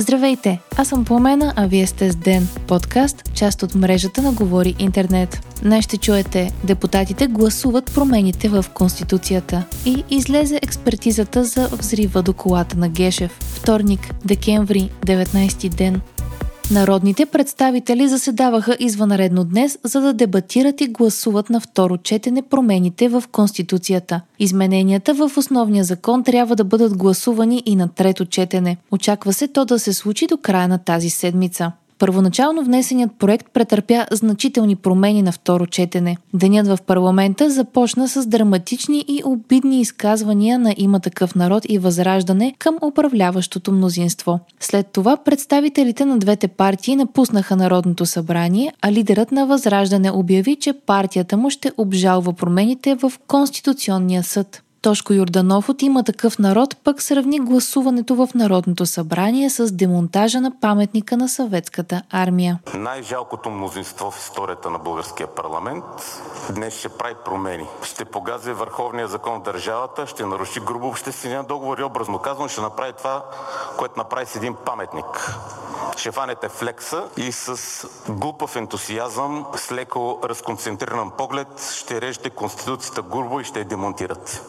Здравейте, аз съм Пламена, а вие сте с Ден, подкаст, част от мрежата на Говори Интернет. Днес ще чуете, депутатите гласуват промените в Конституцията и излезе експертизата за взрива до колата на Гешев. Вторник, декември, 19 ден. Народните представители заседаваха извънредно днес, за да дебатират и гласуват на второ четене промените в Конституцията. Измененията в основния закон трябва да бъдат гласувани и на трето четене. Очаква се то да се случи до края на тази седмица. Първоначално внесеният проект претърпя значителни промени на второ четене. Денят в парламента започна с драматични и обидни изказвания на има такъв народ и възраждане към управляващото мнозинство. След това представителите на двете партии напуснаха Народното събрание, а лидерът на възраждане обяви, че партията му ще обжалва промените в Конституционния съд. Тошко Юрданов от има такъв народ пък сравни гласуването в Народното събрание с демонтажа на паметника на съветската армия. Най-жалкото мнозинство в историята на българския парламент днес ще прави промени. Ще погази върховния закон в държавата, ще наруши грубо обществения договор и образно казвам ще направи това, което направи с един паметник. Ще фанете флекса и с глупав ентусиазъм, с леко разконцентриран поглед ще режете Конституцията грубо и ще я демонтирате.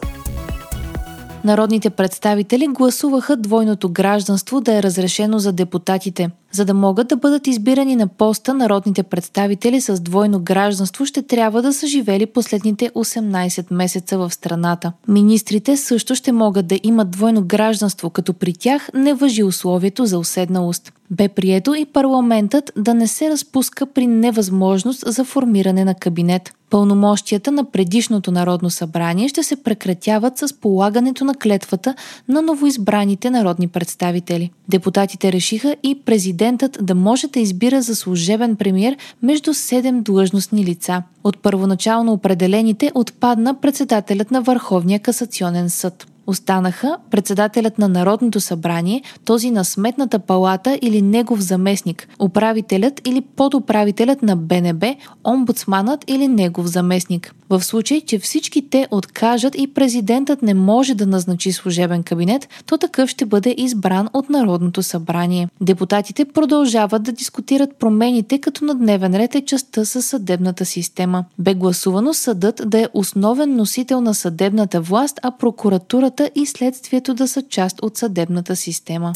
Народните представители гласуваха двойното гражданство да е разрешено за депутатите. За да могат да бъдат избирани на поста, народните представители с двойно гражданство ще трябва да са живели последните 18 месеца в страната. Министрите също ще могат да имат двойно гражданство, като при тях не въжи условието за уседналост. Бе прието и парламентът да не се разпуска при невъзможност за формиране на кабинет. Пълномощията на предишното Народно събрание ще се прекратяват с полагането на клетвата на новоизбраните народни представители. Депутатите решиха и президентът да може да избира за служебен премьер между 7 длъжностни лица. От първоначално определените отпадна председателят на Върховния касационен съд. Останаха председателят на Народното събрание, този на Сметната палата или негов заместник, управителят или подуправителят на БНБ, омбудсманът или негов заместник. В случай, че всички те откажат и президентът не може да назначи служебен кабинет, то такъв ще бъде избран от Народното събрание. Депутатите продължават да дискутират промените, като на дневен ред е частта със съдебната система. Бе гласувано съдът да е основен носител на съдебната власт, а прокуратурата и следствието да са част от съдебната система.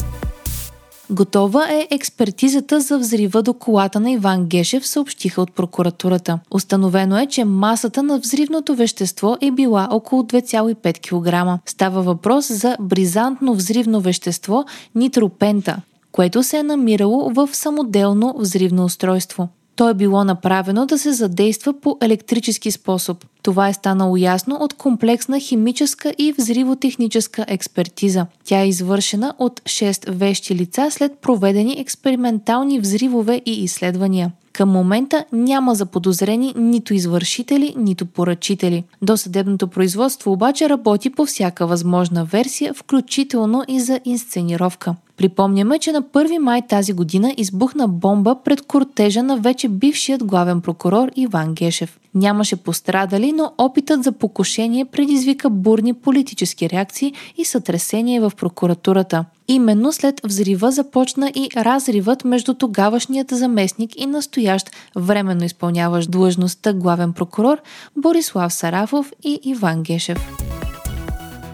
Готова е експертизата за взрива до колата на Иван Гешев, съобщиха от прокуратурата. Установено е, че масата на взривното вещество е била около 2,5 кг. Става въпрос за бризантно взривно вещество нитропента, което се е намирало в самоделно взривно устройство. То е било направено да се задейства по електрически способ. Това е станало ясно от комплексна химическа и взривотехническа експертиза. Тя е извършена от 6 вещи лица след проведени експериментални взривове и изследвания. Към момента няма заподозрени нито извършители, нито поръчители. Досъдебното производство обаче работи по всяка възможна версия, включително и за инсценировка. Припомняме, че на 1 май тази година избухна бомба пред кортежа на вече бившият главен прокурор Иван Гешев. Нямаше пострадали, но опитът за покушение предизвика бурни политически реакции и сътресение в прокуратурата. Именно след взрива започна и разривът между тогавашният заместник и настоящ временно изпълняващ длъжността главен прокурор Борислав Сарафов и Иван Гешев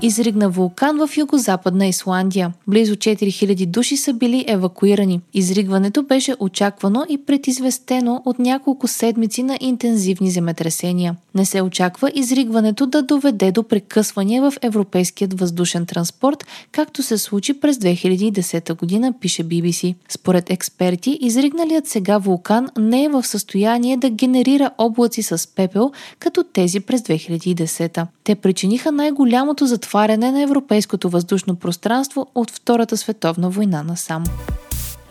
изригна вулкан в югозападна Исландия. Близо 4000 души са били евакуирани. Изригването беше очаквано и предизвестено от няколко седмици на интензивни земетресения. Не се очаква изригването да доведе до прекъсвания в европейският въздушен транспорт, както се случи през 2010 година, пише BBC. Според експерти, изригналият сега вулкан не е в състояние да генерира облаци с пепел, като тези през 2010. Те причиниха най-голямото затваряне затваряне на европейското въздушно пространство от Втората световна война насам.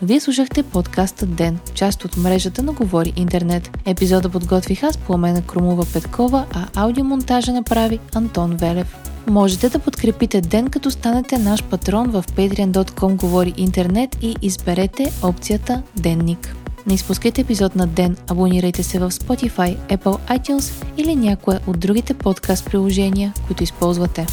Вие слушахте подкаста Ден, част от мрежата на Говори Интернет. Епизода подготвих аз, Пламена Крумова Петкова, а аудиомонтажа направи Антон Велев. Можете да подкрепите Ден, като станете наш патрон в patreon.com Говори Интернет и изберете опцията Денник. Не изпускайте епизод на ден, абонирайте се в Spotify, Apple iTunes или някое от другите подкаст приложения, които използвате.